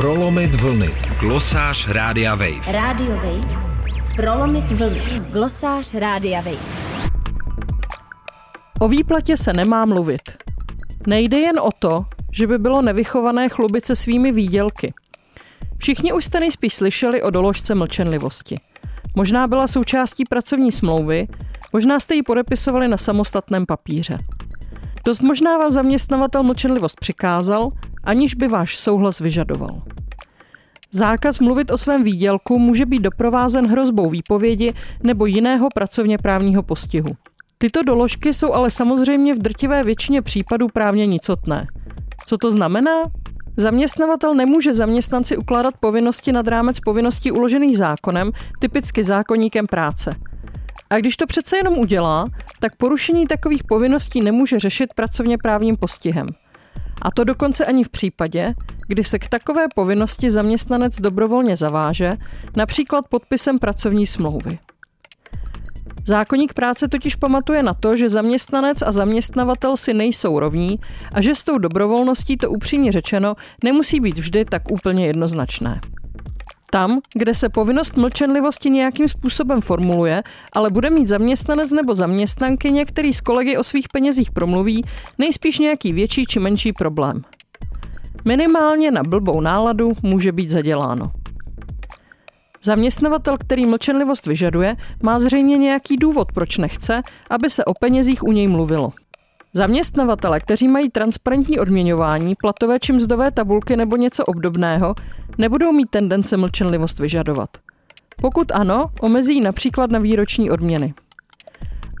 Prolomit vlny. Glosář Rádia Wave. Radio Wave. Prolomit vlny. Glosář Rádia Wave. O výplatě se nemá mluvit. Nejde jen o to, že by bylo nevychované chlubit se svými výdělky. Všichni už jste nejspíš slyšeli o doložce mlčenlivosti. Možná byla součástí pracovní smlouvy, možná jste ji podepisovali na samostatném papíře. Dost možná vám zaměstnavatel mlčenlivost přikázal, aniž by váš souhlas vyžadoval. Zákaz mluvit o svém výdělku může být doprovázen hrozbou výpovědi nebo jiného pracovně právního postihu. Tyto doložky jsou ale samozřejmě v drtivé většině případů právně nicotné. Co to znamená? Zaměstnavatel nemůže zaměstnanci ukládat povinnosti nad rámec povinností uložených zákonem, typicky zákonníkem práce. A když to přece jenom udělá, tak porušení takových povinností nemůže řešit pracovně právním postihem. A to dokonce ani v případě, kdy se k takové povinnosti zaměstnanec dobrovolně zaváže, například podpisem pracovní smlouvy. Zákonník práce totiž pamatuje na to, že zaměstnanec a zaměstnavatel si nejsou rovní a že s tou dobrovolností to upřímně řečeno nemusí být vždy tak úplně jednoznačné. Tam, kde se povinnost mlčenlivosti nějakým způsobem formuluje, ale bude mít zaměstnanec nebo zaměstnankyně, který s kolegy o svých penězích promluví, nejspíš nějaký větší či menší problém. Minimálně na blbou náladu může být zaděláno. Zaměstnavatel, který mlčenlivost vyžaduje, má zřejmě nějaký důvod, proč nechce, aby se o penězích u něj mluvilo. Zaměstnavatele, kteří mají transparentní odměňování, platové či mzdové tabulky nebo něco obdobného, nebudou mít tendence mlčenlivost vyžadovat. Pokud ano, omezí například na výroční odměny.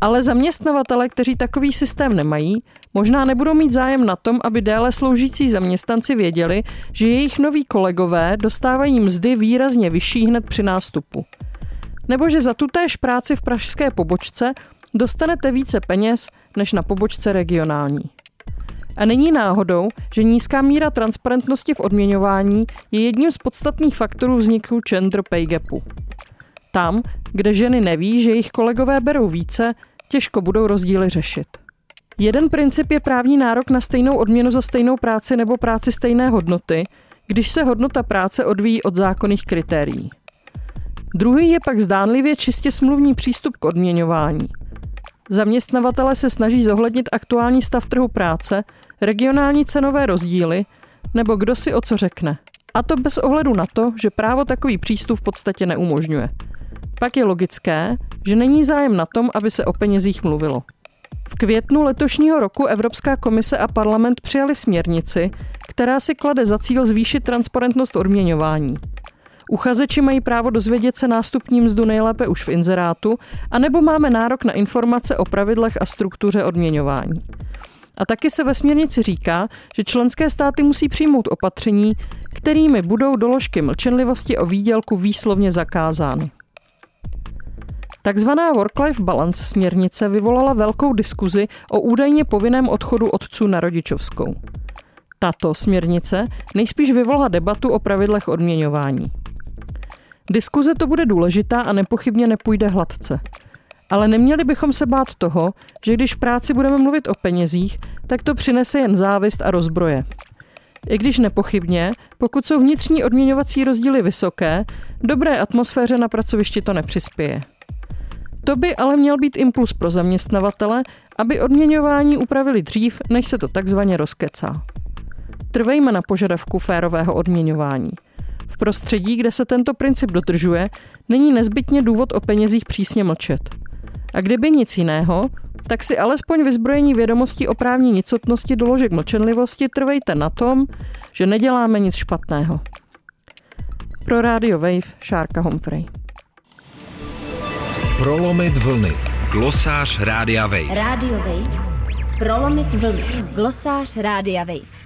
Ale zaměstnavatele, kteří takový systém nemají, možná nebudou mít zájem na tom, aby déle sloužící zaměstnanci věděli, že jejich noví kolegové dostávají mzdy výrazně vyšší hned při nástupu. Nebo že za tutéž práci v pražské pobočce dostanete více peněz než na pobočce regionální. A není náhodou, že nízká míra transparentnosti v odměňování je jedním z podstatných faktorů vzniku gender pay gapu. Tam, kde ženy neví, že jejich kolegové berou více, těžko budou rozdíly řešit. Jeden princip je právní nárok na stejnou odměnu za stejnou práci nebo práci stejné hodnoty, když se hodnota práce odvíjí od zákonných kritérií. Druhý je pak zdánlivě čistě smluvní přístup k odměňování. Zaměstnavatele se snaží zohlednit aktuální stav trhu práce, regionální cenové rozdíly nebo kdo si o co řekne. A to bez ohledu na to, že právo takový přístup v podstatě neumožňuje. Pak je logické, že není zájem na tom, aby se o penězích mluvilo. V květnu letošního roku Evropská komise a parlament přijali směrnici, která si klade za cíl zvýšit transparentnost odměňování. Uchazeči mají právo dozvědět se nástupní mzdu nejlépe už v inzerátu, anebo máme nárok na informace o pravidlech a struktuře odměňování. A taky se ve směrnici říká, že členské státy musí přijmout opatření, kterými budou doložky mlčenlivosti o výdělku výslovně zakázány. Takzvaná work-life balance směrnice vyvolala velkou diskuzi o údajně povinném odchodu otců na rodičovskou. Tato směrnice nejspíš vyvolala debatu o pravidlech odměňování. Diskuze to bude důležitá a nepochybně nepůjde hladce. Ale neměli bychom se bát toho, že když v práci budeme mluvit o penězích, tak to přinese jen závist a rozbroje. I když nepochybně, pokud jsou vnitřní odměňovací rozdíly vysoké, dobré atmosféře na pracovišti to nepřispěje. To by ale měl být impuls pro zaměstnavatele, aby odměňování upravili dřív, než se to takzvaně rozkecá. Trvejme na požadavku férového odměňování. V prostředí, kde se tento princip dodržuje, není nezbytně důvod o penězích přísně mlčet. A kdyby nic jiného, tak si alespoň vyzbrojení vědomostí o právní nicotnosti doložek mlčenlivosti trvejte na tom, že neděláme nic špatného. Pro Radio Wave Šárka Humphrey. Prolomit vlny. Glosář Rádia Wave. Radio Wave. Prolomit vlny. Glosář Rádia Wave.